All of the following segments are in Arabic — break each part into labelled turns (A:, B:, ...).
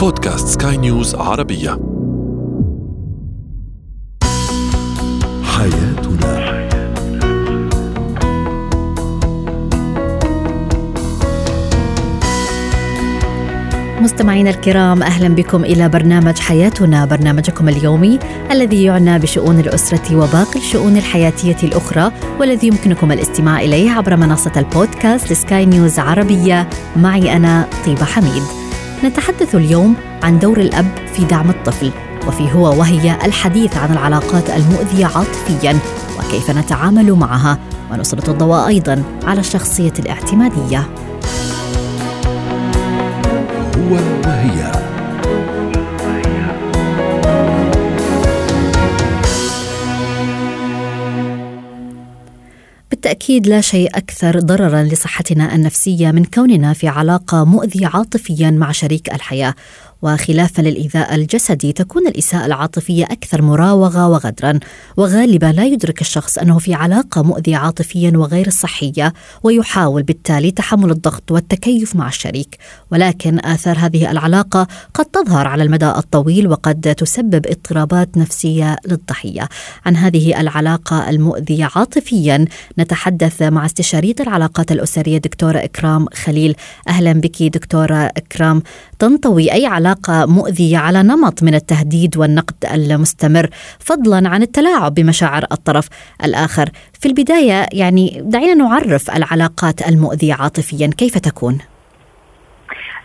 A: بودكاست سكاي نيوز عربية. حياتنا.
B: مستمعينا الكرام أهلا بكم إلى برنامج حياتنا برنامجكم اليومي الذي يعنى بشؤون الأسرة وباقي الشؤون الحياتية الأخرى والذي يمكنكم الاستماع إليه عبر منصة البودكاست سكاي نيوز عربية. معي أنا طيبة حميد. نتحدث اليوم عن دور الأب في دعم الطفل وفي هو وهي الحديث عن العلاقات المؤذية عاطفيا وكيف نتعامل معها ونسلط الضوء أيضا على الشخصية الاعتمادية.
A: هو وهي
B: بالتأكيد لا شيء أكثر ضررا لصحتنا النفسية من كوننا في علاقة مؤذية عاطفيا مع شريك الحياة. وخلافا للإيذاء الجسدي تكون الإساءة العاطفية أكثر مراوغة وغدرا وغالبا لا يدرك الشخص أنه في علاقة مؤذية عاطفيا وغير صحية ويحاول بالتالي تحمل الضغط والتكيف مع الشريك. ولكن آثار هذه العلاقة قد تظهر على المدى الطويل وقد تسبب اضطرابات نفسية للضحية. عن هذه العلاقة المؤذية عاطفيا نتحدث مع استشارية العلاقات الأسرية دكتورة إكرام خليل. أهلا بك دكتورة إكرام. تنطوي أي علاقة مؤذية على نمط من التهديد والنقد المستمر فضلا عن التلاعب بمشاعر الطرف الآخر في البداية يعني دعينا نعرف العلاقات المؤذية عاطفيا كيف تكون؟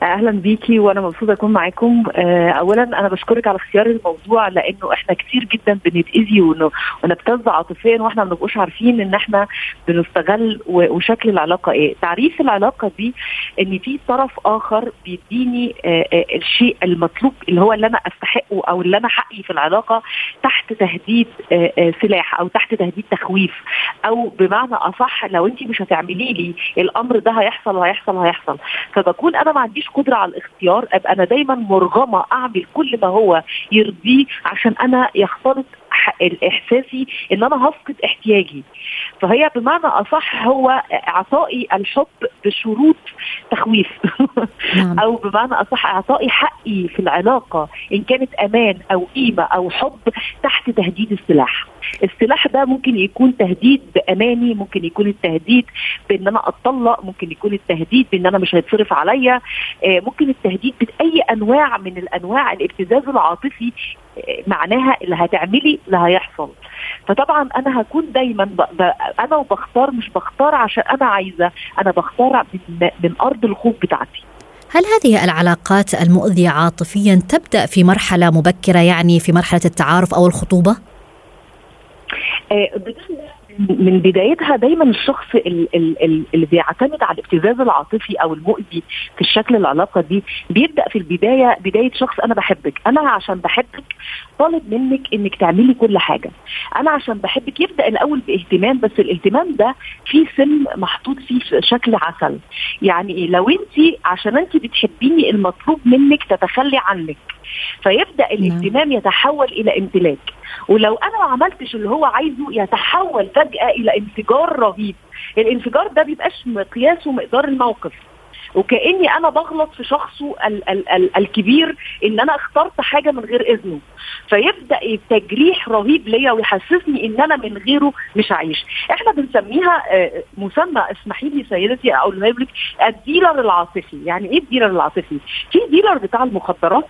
C: أهلا بيكي وأنا مبسوطة أكون معاكم. آه، اولا أنا بشكرك على اختيار الموضوع لأنه إحنا كتير جدا بنتاذي ون- ونبتز عاطفيا وإحنا ما بنبقوش عارفين إن إحنا بنستغل وشكل العلاقة إيه. تعريف العلاقة دي إن في طرف آخر بيديني آه، آه، الشيء المطلوب اللي هو اللي أنا أستحقه أو اللي أنا حقي في العلاقة تحت تهديد سلاح أو تحت تهديد تخويف. أو بمعنى أصح لو انت مش هتعملي لي الأمر ده هيحصل وهيحصل وهيحصل فبكون أنا ما عنديش قدرة على الاختيار أبقى أنا دايما مرغمة أعمل كل ما هو يرضيه عشان أنا يختلط احساسي إن أنا هفقد احتياجي. فهي بمعنى أصح هو إعطائي الحب بشروط تخويف.
B: نعم.
C: أو بمعنى أصح إعطائي حقي في العلاقة إن كانت أمان أو قيمة أو حب تحت تهديد السلاح. السلاح ده ممكن يكون تهديد بأماني ممكن يكون التهديد بإن أنا أتطلق ممكن يكون التهديد بإن أنا مش هيتصرف عليا. آه، ممكن التهديد بأي أنواع من الأنواع الابتزاز العاطفي معناها اللي هتعملي اللي هيحصل فطبعا أنا هكون دايما ب... ب... أنا وبختار مش بختار عشان أنا عايزة أنا بختار من, من أرض الخوف بتاعتي
B: هل هذه العلاقات المؤذية عاطفيا تبدأ في مرحلة مبكرة يعني في مرحلة التعارف أو الخطوبة؟
C: آه، من بدايتها دايما الشخص ال- ال- ال- اللي بيعتمد على الابتزاز العاطفي أو المؤذي في الشكل العلاقة دي بيبدأ في البداية بداية شخص أنا بحبك أنا عشان بحبك طالب منك إنك تعملي كل حاجة. أنا عشان بحبك يبدأ الأول باهتمام بس الاهتمام ده فيه سم محطوط فيه في شكل عسل. يعني إيه؟ لو أنت عشان أنت بتحبيني المطلوب منك تتخلي عنك. فيبدأ الاهتمام يتحول إلى امتلاك. ولو أنا ما عملتش اللي هو عايزه يتحول فجأة إلى انفجار رهيب. الانفجار ده بيبقاش مقياسه مقدار الموقف. وكأني أنا بغلط في شخصه ال- ال- ال- الكبير إن أنا اخترت حاجة من غير إذنه. فيبدأ تجريح رهيب ليا ويحسسني إن أنا من غيره مش عايش. إحنا بنسميها آه، مسمى اسمحي لي سيدتي اقولها لك ال dealer العاطفي. يعني إيه ال dealer العاطفي؟ في dealer بتاع المخدرات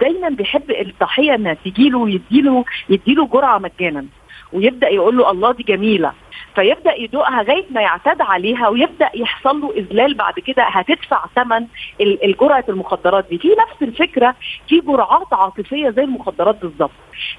C: دايما بيحب الضحية إنها تجيله ويديله يديله جرعة مجانا. ويبدأ يقول له الله دي جميلة. فيبدأ يدوقها لغاية ما يعتاد عليها ويبدأ يحصل له إذلال بعد كده هتدفع ثمن ال- الجرعة المخدرات دي. في نفس الفكرة في جرعات عاطفية زي المخدرات بالظبط.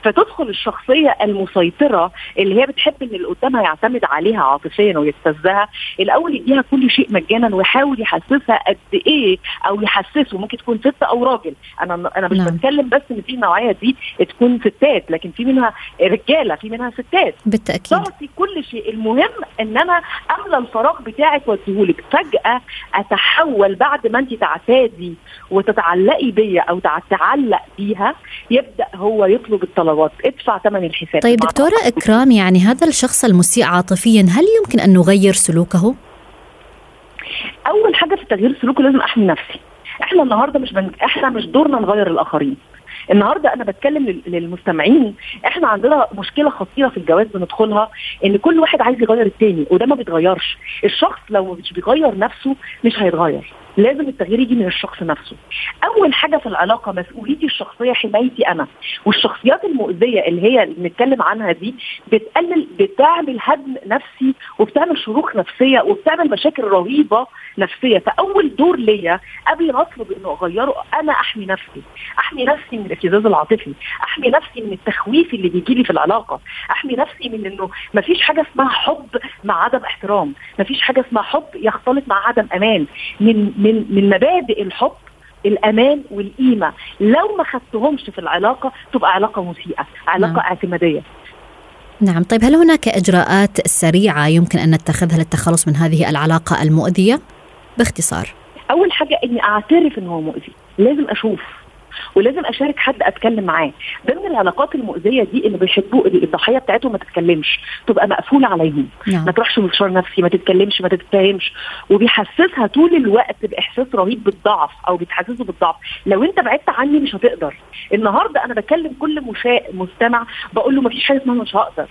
C: فتدخل الشخصية المسيطرة اللي هي بتحب إن اللي قدامها يعتمد عليها عاطفيا ويستفزها الأول يديها كل شيء مجانا ويحاول يحسسها قد إيه أو يحسسه. ممكن تكون ست أو راجل. أنا أنا مش
B: نعم.
C: بتكلم بس إن في النوعية دي تكون ستات لكن في منها رجالة في منها ستات.
B: بالتأكيد.
C: تعطي كل شيء. المهم إن أنا املى الفراغ بتاعك واديهولك فجأة أتحول بعد ما انت تعتادي وتتعلقي بيا أو تتعلق بيها يبدأ هو يطلب الطلبات. ادفع ثمن الحساب.
B: طيب دكتورة إكرام يعني هذا الشخص المسيء عاطفيا هل يمكن أن نغير سلوكه؟
C: أول حاجة في تغيير سلوكه لازم أحمي نفسي. إحنا النهارده مش بن... إحنا مش دورنا نغير الآخرين. النهارده أنا بتكلم للمستمعين إحنا عندنا مشكلة خطيرة في الجواز بندخلها ان كل واحد عايز يغير التاني وده ما بيتغيرش. الشخص لو مش بيغير نفسه مش هيتغير. لازم التغيير يجي من الشخص نفسه. أول حاجة في العلاقة مسؤوليتي الشخصية حمايتي أنا. والشخصيات المؤذية اللي هي اللي بنتكلم عنها دي بتقلل بتعمل هدم نفسي وبتعمل شروخ نفسية وبتعمل مشاكل رهيبة نفسية. فأول دور ليا قبل ما أطلب إنه أغيره أنا أحمي نفسي. أحمي نفسي من الابتزاز العاطفي احمي نفسي من التخويف اللي بيجي لي في العلاقة احمي نفسي من انه ما فيش حاجة اسمها حب مع عدم احترام ما فيش حاجة اسمها حب يختلط مع عدم أمان. من من من مبادئ الحب الأمان والقيمة. لو ما خدتهمش في العلاقة تبقى علاقة مسيئة علاقة نعم. اعتمادية.
B: نعم طيب هل هناك إجراءات سريعة يمكن أن نتخذها للتخلص من هذه العلاقة المؤذية؟ باختصار.
C: أول حاجة إني أعترف ان هو مؤذي لازم أشوف. ولازم اشارك حد اتكلم معاه. ضمن العلاقات المؤذية دي اللي بيحبوا الضحية بتاعتهم ما تتكلمش تبقى مقفولة عليهم. نعم. ما تروحش مشوار نفسي ما تتكلمش ما تتفاهمش وبيحسسها طول الوقت بإحساس رهيب بالضعف أو بتحسسه بالضعف. لو أنت بعدت عني مش هتقدر. النهارده أنا بكلم كل مشاء مستمع بقول له ما فيش حاجة اسمها مش هقدر.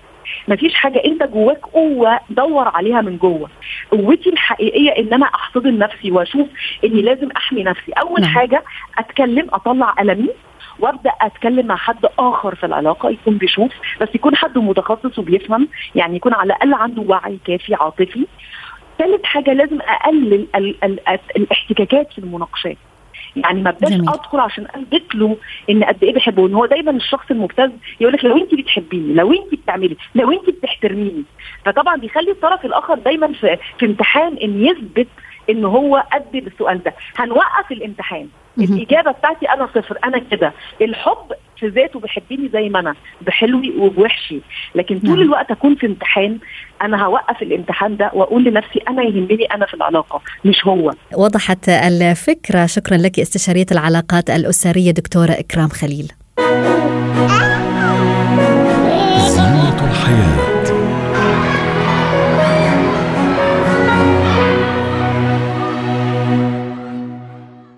C: مفيش حاجة انت جواك قوة دور عليها من جوه. قوتي الحقيقية إن أنا أحتضن نفسي وأشوف إني لازم أحمي نفسي. أول نعم. حاجة أتكلم أطلع المي وأبدأ أتكلم مع حد آخر في العلاقة يكون بيشوف بس يكون حد متخصص وبيفهم يعني يكون على الأقل عنده وعي كافي عاطفي. ثالث حاجة لازم أقلل الاحتكاكات في المناقشات. يعني ما ابداش أدخل عشان اثبت له إن قد إيه بحبه إن هو دايما الشخص المبتز يقول لك لو انت بتحبيني لو انت بتعملي لو انت بتحترميني. فطبعا بيخلي الطرف الآخر دايما في, في امتحان إن يثبت إن هو قد بالسؤال ده. هنوقف الامتحان. الإجابة بتاعتي أنا صفر أنا كده. الحب في ذاته بيحبني زي ما أنا بحلوي وبوحشي. لكن طول نعم. الوقت أكون في امتحان أنا هوقف الامتحان ده وأقول لنفسي أنا يهمني أنا في العلاقة مش هو.
B: وضحت الفكرة. شكرا لك استشارية العلاقات الأسرية دكتوره إكرام خليل.
A: زينة الحياة.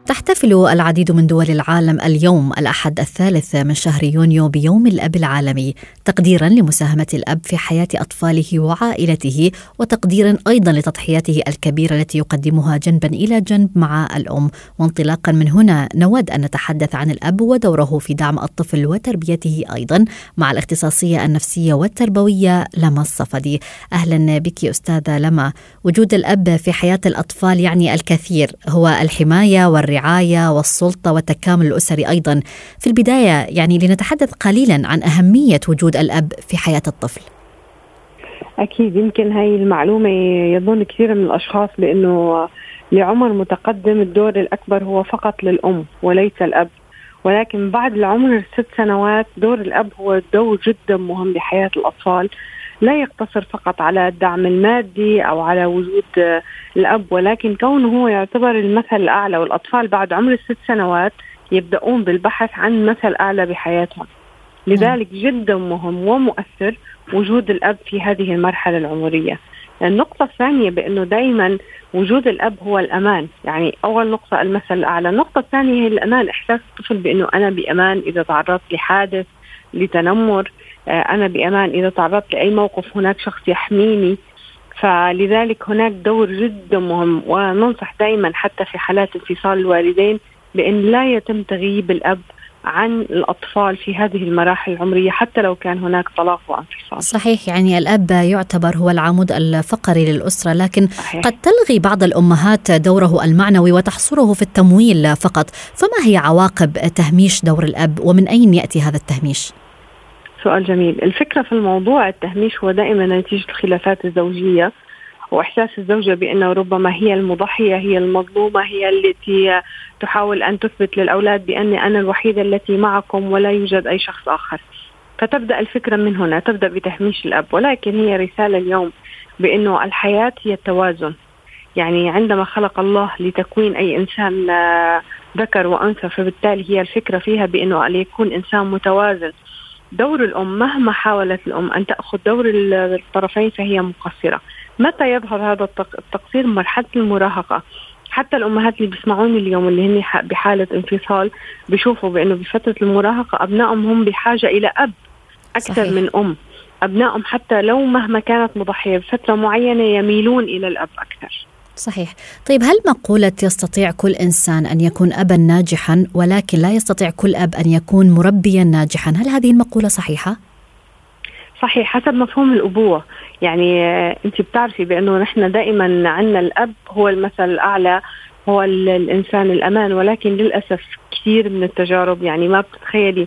B: تحتفل العديد من دول العالم اليوم الأحد الثالث من شهر يونيو بيوم الأب العالمي تقديرا لمساهمة الأب في حياة أطفاله وعائلته وتقديرا أيضا لتضحياته الكبيرة التي يقدمها جنبا إلى جنب مع الأم. وانطلاقا من هنا نود أن نتحدث عن الأب ودوره في دعم الطفل وتربيته أيضا مع الاختصاصية النفسية والتربوية لما الصفدي. أهلا بك أستاذة لما. وجود الأب في حياة الأطفال يعني الكثير هو الحماية والرعاية الرعايه والسلطة والتكامل الأسري أيضا. في البداية يعني لنتحدث قليلا عن أهمية وجود الأب في حياة الطفل.
D: أكيد يمكن هاي المعلومة يظن كثير من الأشخاص بأنه لعمر متقدم الدور الأكبر هو فقط للأم وليس الأب ولكن بعد العمر الست سنوات دور الأب هو دور جدا مهم بحياه الأطفال لا يقتصر فقط على الدعم المادي أو على وجود الأب ولكن كونه هو يعتبر المثل الأعلى والأطفال بعد عمر الست سنوات يبدأون بالبحث عن مثل أعلى بحياتهم. لذلك جدا مهم ومؤثر وجود الأب في هذه المرحلة العمرية. النقطة الثانية بأنه دائما وجود الأب هو الأمان. يعني أول نقطة المثل الأعلى. النقطة الثانية هي الأمان. إحساس الطفل بأنه أنا بأمان إذا تعرضت لحادث لتنمر. آه، أنا بأمان إذا تعرضت لأي موقف هناك شخص يحميني فلذلك هناك دور جدا مهم وننصح دائما حتى في حالات انفصال الوالدين بأن لا يتم تغييب الأب عن الأطفال في هذه المراحل العمرية حتى لو كان هناك طلاق وانفصال
B: صحيح يعني الأب يعتبر هو العمود الفقري للأسرة لكن صحيح. قد تلغي بعض الأمهات دوره المعنوي وتحصره في التمويل فقط فما هي عواقب تهميش دور الأب ومن أين يأتي هذا التهميش؟
D: سؤال جميل الفكرة في الموضوع التهميش هو دائما نتيجة الخلافات الزوجية وإحساس الزوجة بأنه ربما هي المضحية هي المظلومة هي التي تحاول أن تثبت للأولاد بأني أنا الوحيدة التي معكم ولا يوجد أي شخص آخر. فتبدأ الفكرة من هنا تبدأ بتهميش الأب ولكن هي رسالة اليوم بأنه الحياة هي التوازن. يعني عندما خلق الله لتكوين أي إنسان آه، ذكر وأنثى فبالتالي هي الفكرة فيها بأنه ليكون إنسان متوازن دور الأم مهما حاولت الأم أن تأخذ دور الطرفين فهي مقصرة. متى يظهر هذا التقصير؟ مرحلة المراهقة. حتى الأمهات اللي بيسمعوني اليوم اللي هن بحالة انفصال بيشوفوا بأنه بفترة المراهقة أبنائهم هم بحاجة إلى أب أكثر صحيح. من أم. أبنائهم حتى لو مهما كانت مضحية بفترة معينة يميلون إلى الأب أكثر.
B: صحيح. طيب هل مقولة يستطيع كل إنسان أن يكون أبا ناجحا ولكن لا يستطيع كل أب أن يكون مربيا ناجحا هل هذه المقولة صحيحة؟
D: صحيح حسب مفهوم الأبوة. يعني أنت بتعرفي بأنه نحن دائما عندنا الأب هو المثل الأعلى هو الإنسان الأمان ولكن للأسف كثير من التجارب يعني ما بتتخيلي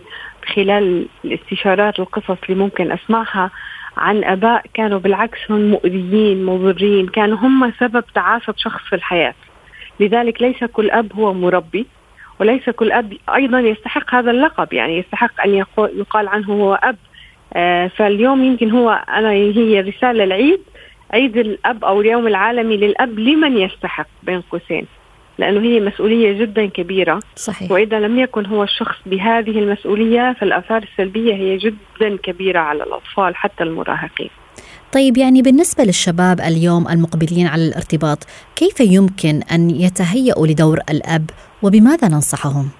D: خلال الاستشارات والقصص اللي ممكن أسمعها عن أباء كانوا بالعكس هم مؤذيين مضرين كانوا هم سبب تعاسه شخص في الحياة. لذلك ليس كل أب هو مربي وليس كل أب أيضا يستحق هذا اللقب. يعني يستحق أن يقال عنه هو أب. آه فاليوم يمكن هو أنا هي رسالة العيد عيد الأب أو اليوم العالمي للأب لمن يستحق بين قوسين؟ لأنه هي مسؤولية جدا كبيرة
B: صحيح.
D: وإذا لم يكن هو الشخص بهذه المسؤولية فالآثار السلبية هي جدا كبيرة على الأطفال حتى المراهقين
B: طيب يعني بالنسبة للشباب اليوم المقبلين على الارتباط كيف يمكن أن يتهيأوا لدور الأب وبماذا ننصحهم؟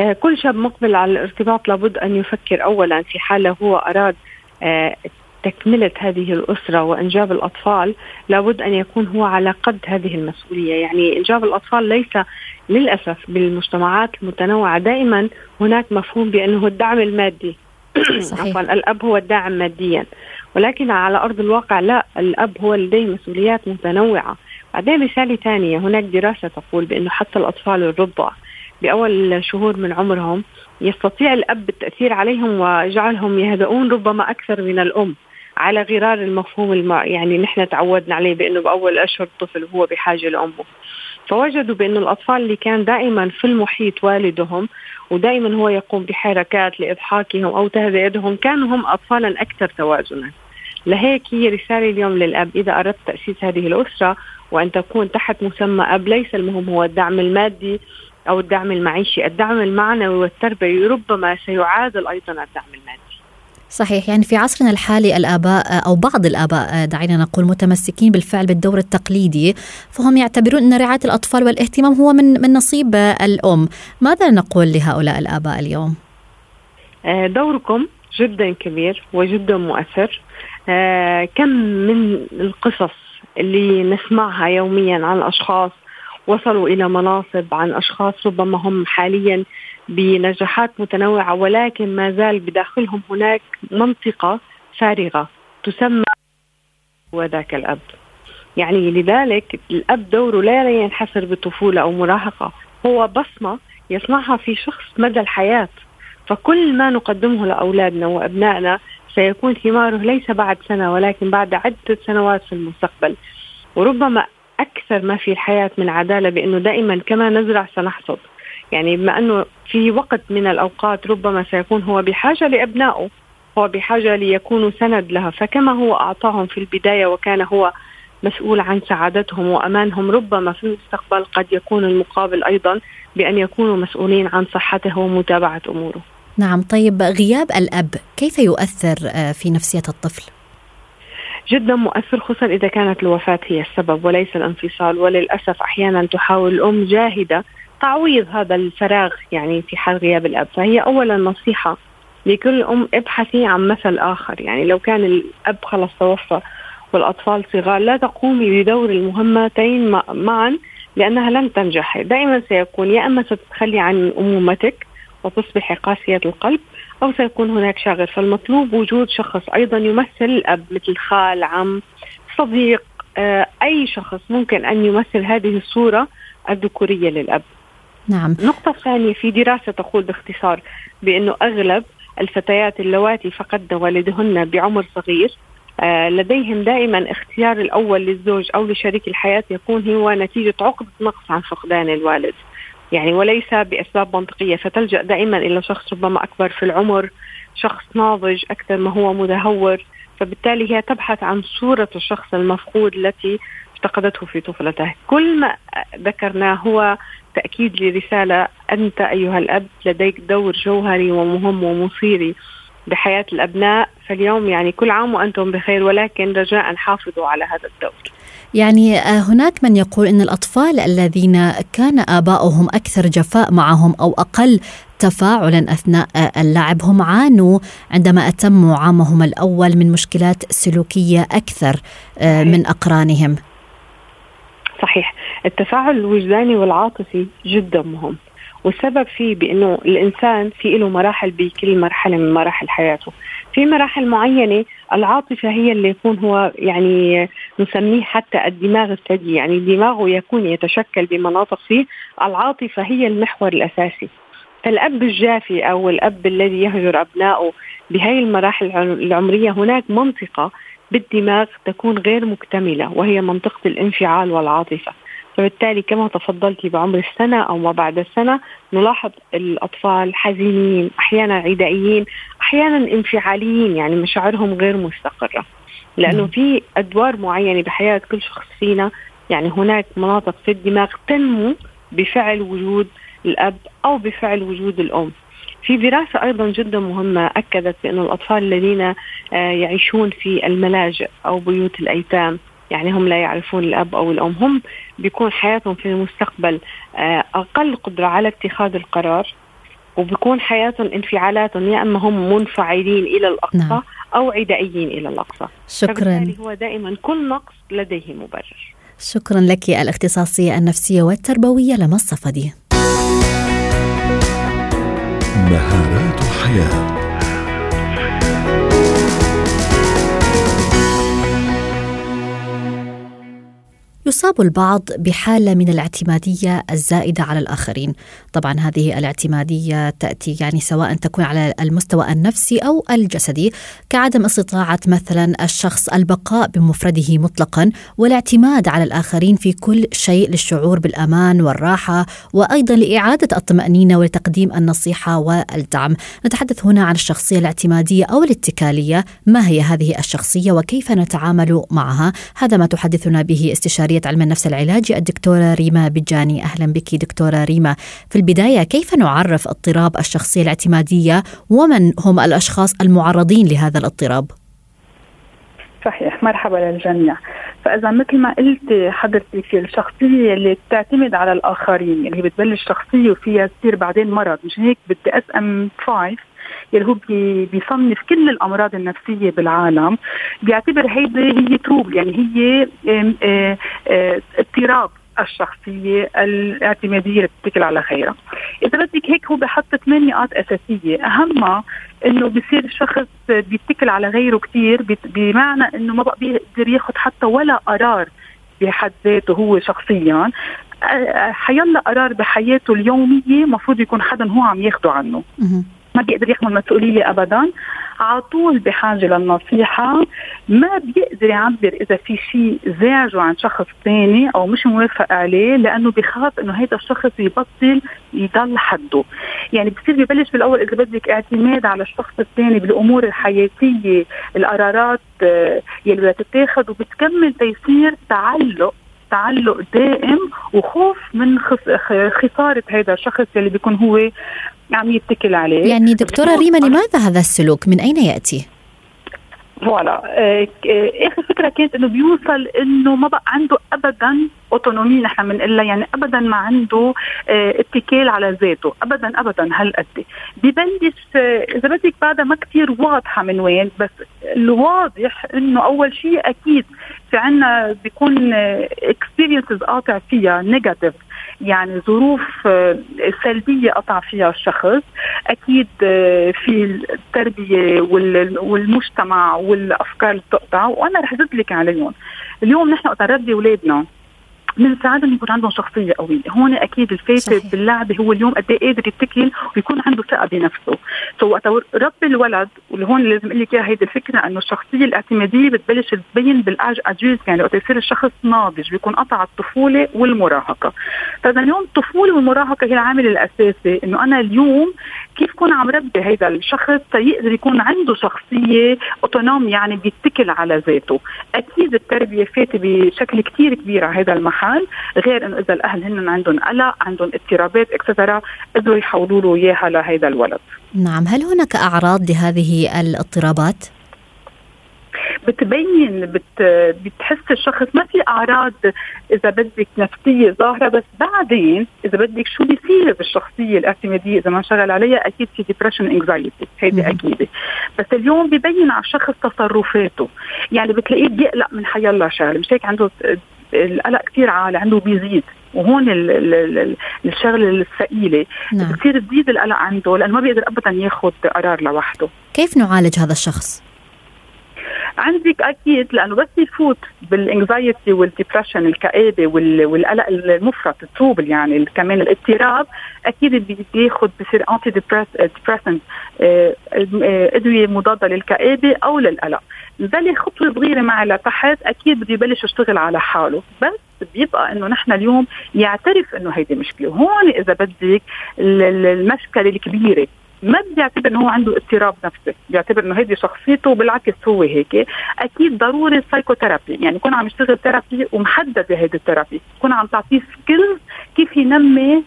D: آه، كل شاب مقبل على الارتباط لابد أن يفكر أولا في حالة هو أراد آه، تكملة هذه الأسرة وإنجاب الأطفال لابد أن يكون هو على قد هذه المسؤولية. يعني إنجاب الأطفال ليس للأسف بالمجتمعات المتنوعة. دائما هناك مفهوم بأنه الدعم المادي. عفوا الأب هو الداعم ماديا. ولكن على أرض الواقع لا الأب هو لديه مسؤوليات متنوعة. بعدين رسالة ثانية هناك دراسة تقول بأنه حتى الأطفال الرضع بأول شهور من عمرهم يستطيع الأب التأثير عليهم وجعلهم يهدؤون ربما أكثر من الأم. على غرار المفهوم الم... يعني نحن تعودنا عليه بأنه بأول اشهر الطفل هو بحاجة لأمه. فوجدوا بأنه الأطفال اللي كان دائما في المحيط والدهم ودائما هو يقوم بحركات لإضحاكهم أو تهدئتهم كانوا هم اطفالا أكثر توازنا. لهيك هي رسالة اليوم للأب إذا أردت تأسيس هذه الأسرة وأن تكون تحت مسمى أب ليس المهم هو الدعم المادي أو الدعم المعيشي. الدعم المعنوي والتربوي ربما سيعادل أيضا الدعم المادي.
B: صحيح. يعني في عصرنا الحالي الآباء أو بعض الآباء دعينا نقول متمسكين بالفعل بالدور التقليدي فهم يعتبرون أن رعاية الأطفال والاهتمام هو من, من نصيب الأم. ماذا نقول لهؤلاء الآباء اليوم؟
D: آه، دوركم جدا كبير وجدا مؤثر. آه، كم من القصص اللي نسمعها يوميا عن أشخاص وصلوا إلى مناصب عن أشخاص ربما هم حاليا بنجاحات متنوعة ولكن ما زال بداخلهم هناك منطقة فارغة تسمى وذاك الأب. يعني لذلك الأب دوره لا ينحصر بطفولة أو مراهقة هو بصمة يصنعها في شخص مدى الحياة. فكل ما نقدمه لأولادنا وأبنائنا سيكون ثماره ليس بعد سنة ولكن بعد عدة سنوات في المستقبل. وربما أكثر ما في الحياة من عدالة بأنه دائما كما نزرع سنحصد. يعني بما أنه في وقت من الأوقات ربما سيكون هو بحاجة لأبنائه هو بحاجة ليكونوا سند لها فكما هو أعطاهم في البداية وكان هو مسؤول عن سعادتهم وأمانهم ربما في المستقبل قد يكون المقابل أيضا بأن يكونوا مسؤولين عن صحته ومتابعة أموره
B: نعم طيب غياب الأب كيف يؤثر آه، في نفسية الطفل؟
D: جدا مؤثر خصوصا إذا كانت الوفاة هي السبب وليس الانفصال وللأسف أحيانا تحاول الأم جاهدة تعويض هذا الفراغ يعني في حال غياب الأب. فهي أولا نصيحة لكل أم ابحثي عن مثل آخر. يعني لو كان الأب خلص توفى والأطفال صغار لا تقومي بدور المهمتين معا لأنها لن تنجح. دائما سيكون يا إما ستتخلي عن أمومتك وتصبحي قاسية القلب أو سيكون هناك شاغر. فالمطلوب وجود شخص أيضا يمثل الأب مثل خال عم صديق آه، أي شخص ممكن أن يمثل هذه الصورة الذكورية للأب.
B: نعم.
D: النقطة الثانية في دراسة تقول باختصار بأنه أغلب الفتيات اللواتي فقدن والدهن بعمر صغير آه لديهم دائما اختيار الأول للزوج أو لشريك الحياة يكون هو نتيجة عقدة نقص عن فقدان الوالد. يعني وليس بأسباب منطقية فتلجأ دائما إلى شخص ربما أكبر في العمر شخص ناضج أكثر ما هو متهور فبالتالي هي تبحث عن صورة الشخص المفقود التي افتقدته في طفولته. كل ما ذكرناه هو تأكيد لرسالة أنت أيها الأب لديك دور جوهري ومهم ومصيري بحياة الأبناء. فاليوم يعني كل عام وأنتم بخير ولكن رجاء حافظوا على هذا الدور.
B: يعني آه، هناك من يقول إن الأطفال الذين كان آباؤهم أكثر جفاء معهم أو أقل تفاعلا أثناء آه، اللعب هم عانوا عندما أتموا عامهم الأول من مشكلات سلوكية أكثر آه، من أقرانهم.
D: صحيح، التفاعل الوجداني والعاطفي جدا مهم. والسبب فيه بأنه الإنسان في له مراحل بكل مرحلة من مراحل حياته. في مراحل معينة العاطفة هي اللي يكون هو يعني نسميه حتى الدماغ الثدي يعني دماغه يكون يتشكل بمناطق فيه. العاطفة هي المحور الأساسي. فالأب الجافي أو الأب الذي يهجر أبنائه بهي المراحل العمرية هناك منطقة بالدماغ تكون غير مكتملة وهي منطقة الانفعال والعاطفة. فبالتالي كما تفضلتي بعمر السنة أو ما بعد السنة نلاحظ الأطفال حزينين أحيانا عدائيين أحيانا انفعاليين يعني مشاعرهم غير مستقرة. لأنه في أدوار معينة بحياة كل شخص فينا يعني هناك مناطق في الدماغ تنمو بفعل وجود الأب أو بفعل وجود الأم. في دراسة أيضا جدا مهمة أكدت بأن الأطفال الذين آه، يعيشون في الملاجئ أو بيوت الأيتام يعني هم لا يعرفون الأب أو الأم هم بيكون حياتهم في المستقبل آه، أقل قدرة على اتخاذ القرار وبيكون حياتهم انفعالاتهم يا إما هم منفعلين إلى الأقصى نعم. أو عدائيين إلى الأقصى.
B: شكرا.
D: هو دائما كل نقص لديه مبرر.
B: شكرا لك الإختصاصية النفسية والتربوية لما الصفدي
A: مهارات حياه
B: يصاب البعض بحالة من الاعتمادية الزائدة على الآخرين، طبعا هذه الاعتمادية تأتي يعني سواء تكون على المستوى النفسي أو الجسدي، كعدم استطاعة مثلا الشخص البقاء بمفرده مطلقا والاعتماد على الآخرين في كل شيء للشعور بالأمان والراحة وأيضا لإعادة الطمأنينة ولتقديم النصيحة والدعم. نتحدث هنا عن الشخصية الاعتمادية أو الاتكالية، ما هي هذه الشخصية وكيف نتعامل معها؟ هذا ما تحدثنا به استشارية كلية علم النفس العلاجي الدكتورة ريما بجاني. أهلا بك دكتورة ريما. في البداية كيف نعرف اضطراب الشخصية الاعتمادية؟ ومن هم الأشخاص المعرضين لهذا الاضطراب؟
E: صحيح مرحبا للجميع. فإذا مثل ما قلت حضرتك الشخصية اللي بتعتمد على الآخرين اللي بتبلش شخصية وفيها تصير بعدين مرض مش هيك؟ بدي ام 5 يلي هو بيصنف كل الأمراض النفسية بالعالم. بيعتبر هيدي هي تروب يعني هي اضطراب الشخصية الاعتمادية اللي بتتكل على غيرها إذا بدك هيك هو بحط ثمان نقاط أساسية. أهمها إنه بصير الشخص بيتكل على غيره كثير بمعنى إنه ما بقى بيقدر ياخذ حتى ولا قرار بحد ذاته هو شخصيا. حيلا قرار بحياته اليومية مفروض يكون حدا هو عم ياخده عنه. ما بيقدر يحمل مسؤولية ابدا. على طول بحاجة للنصيحة. ما بيقدر يعبر إذا في شيء زعجه عن شخص ثاني أو مش موافق عليه لأنه بخاف إنه هذا الشخص يبطل يضل حده. يعني بصير ببلش بالأول إذا بدك اعتماد على الشخص الثاني بالأمور الحياتية القرارات آه، يلي بدها تتاخذ وبتكمل تيصير تعلق تعلق دائم وخوف من خسارة هذا الشخص اللي بيكون هو عم يتكل عليه
B: يعني دكتورة ريما لماذا هذا السلوك من أين يأتي؟
E: voilà. آه، اخر فكره كانت إنه بيوصل إنه ما بقى عنده ابدا autonomy نحن بنقول يعني ابدا ما عنده آه اتكال على ذاته. ابدا ابدا هالقد. ببلش إذا بدك بعدها ما كثير واضحة من وين بس الواضح إنه أول شيء أكيد في عنا بيكون experiences قاطع فيها negative يعني ظروف آه، سلبية قطع فيها الشخص. أكيد آه، في التربية والمجتمع والأفكار اللي بتقطع وأنا رح أزيد لك عليهم اليوم نحن وقت نربي أولادنا بنساعدهم يكون عندهم شخصية قوية، هون أكيد الفايتة باللعبه هو اليوم قد إيه قادر يتكل ويكون عنده ثقة بنفسه، سو وقت ربي الولد واللي هون لازم أقول لك إياها هيدي الفكرة إنه الشخصية الاعتمادية بتبلش تبين بالاج ادجوز يعني وقت يصير الشخص ناضج بيكون قطع الطفولة والمراهقة. فإذا اليوم الطفولة والمراهقة هي العامل الأساسي إنه أنا اليوم كيف كون عم ربي هذا الشخص تيقدر يكون عنده شخصية اوتونوم يعني بيتكل على ذاته، أكيد التربية فاتة بشكل كثير كبير على هذا المحل، غير إنه إذا الأهل هن عندهم قلق، عندهم اضطرابات اكسترا قدروا يحولوا له إياها لهذا الولد.
B: نعم، هل هناك أعراض لهذه الاضطرابات؟
E: بتبين بت بتحس الشخص ما في أعراض إذا بدك نفسية ظاهرة بس بعدين إذا بدك شو بيصير بالشخصية الاعتمادية؟ إذا ما انشغل عليها أكيد في depression anxiety هيدي اكيده بس اليوم ببين على الشخص تصرفاته. يعني بتلاقيه بيقلق من حي الله شغله مش هيك عنده القلق كثير عالي عنده بيزيد وهون الشغلة الثقيلة نعم. بتصير تزيد القلق عنده لأنه ما بيقدر ابدا ياخذ قرار لوحده
B: كيف نعالج هذا الشخص؟
E: عندك أكيد لأنه بس يفوت بال anxiety وال depression الكآبه والقلق المفرط ال trouble يعني كمان الاضطراب أكيد بياخذ بصير anti depressant أدوية مضادة للكآبه أو للقلق لذلك خطوة صغيرة معي لتحت أكيد بده يبلش يشتغل على حاله. بس بيبقى إنه نحن اليوم يعترف إنه هيدي مشكلة. هون إذا بدك المشكلة الكبيرة ما بيعتبر إنه هو عنده اضطراب نفسي بيعتبر إنه هيدي شخصيته بالعكس هو هيك. أكيد ضروري ال psychotherapy يعني يكون عم يشتغل therapy ومحدد بهيدي ال therapy يكون عم تعطيه skills كيف ينمي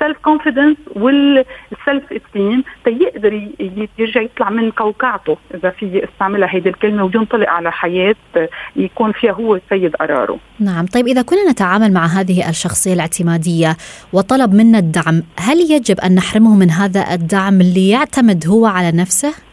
E: ال self confidence وال self esteem تيقدر يرجع يطلع من قوقعته إذا في استعملها هيدي الكلمة وينطلق على حياة يكون فيها هو سيد قراره.
B: نعم، طيب إذا كنا نتعامل مع هذه الشخصية الاعتمادية وطلب منا الدعم، هل يجب أن نحرمه من هذا الدعم اللي يعتمد هو على نفسه؟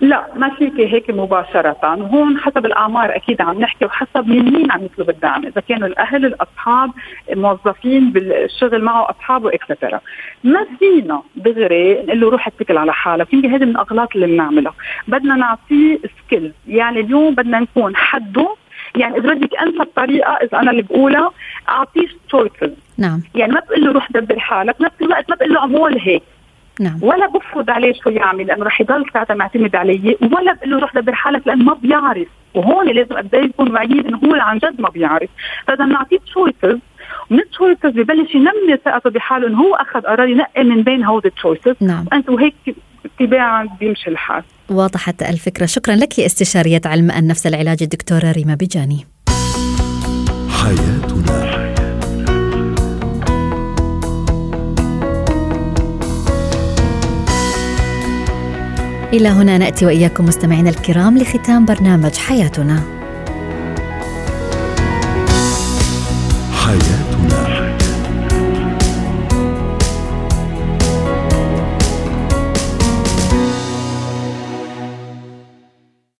E: لا ما فيك هيك مباشرة. وهون حسب الأعمار أكيد عم نحكي وحسب من مين عم يطلب الدعم إذا كانوا الأهل الأصحاب موظفين بالشغل معه أصحابه إكسترا ما فينا دغري نقول له روح اتكل على حالك. يمكن هذه من الأغلاط اللي بنعملها. بدنا نعطيه skills يعني اليوم بدنا نكون حده. يعني إذا بدك أنسب طريقة إذا أنا اللي بقولها أعطيه choices
B: نعم.
E: يعني ما بقول له روح دبر حالك نفس الوقت ما بقول له اعمل هيك.
B: نعم.
E: ولا بفرض عليه شو يعمل لأنه رح يضل ساعتها معتمد علي ولا بقول له روح دبر حالك لأنه ما بيعرف. وهون لازم قد يكون واعيين إنه هو عن جد ما بيعرف. فإذا بنعطيه تشويسز من التشويسز ببلش ينمي ثقته بحاله إنه هو أخذ قرار ينقي من بين هودي ال choices
B: نعم.
E: وانت وهيك تباعا بيمشي الحال.
B: وضحت الفكرة. شكرا لك استشارية علم النفس العلاج الدكتورة ريما بجاني. حياتنا. إلى هنا نأتي وإياكم مستمعينا الكرام لختام برنامج حياتنا. حياتنا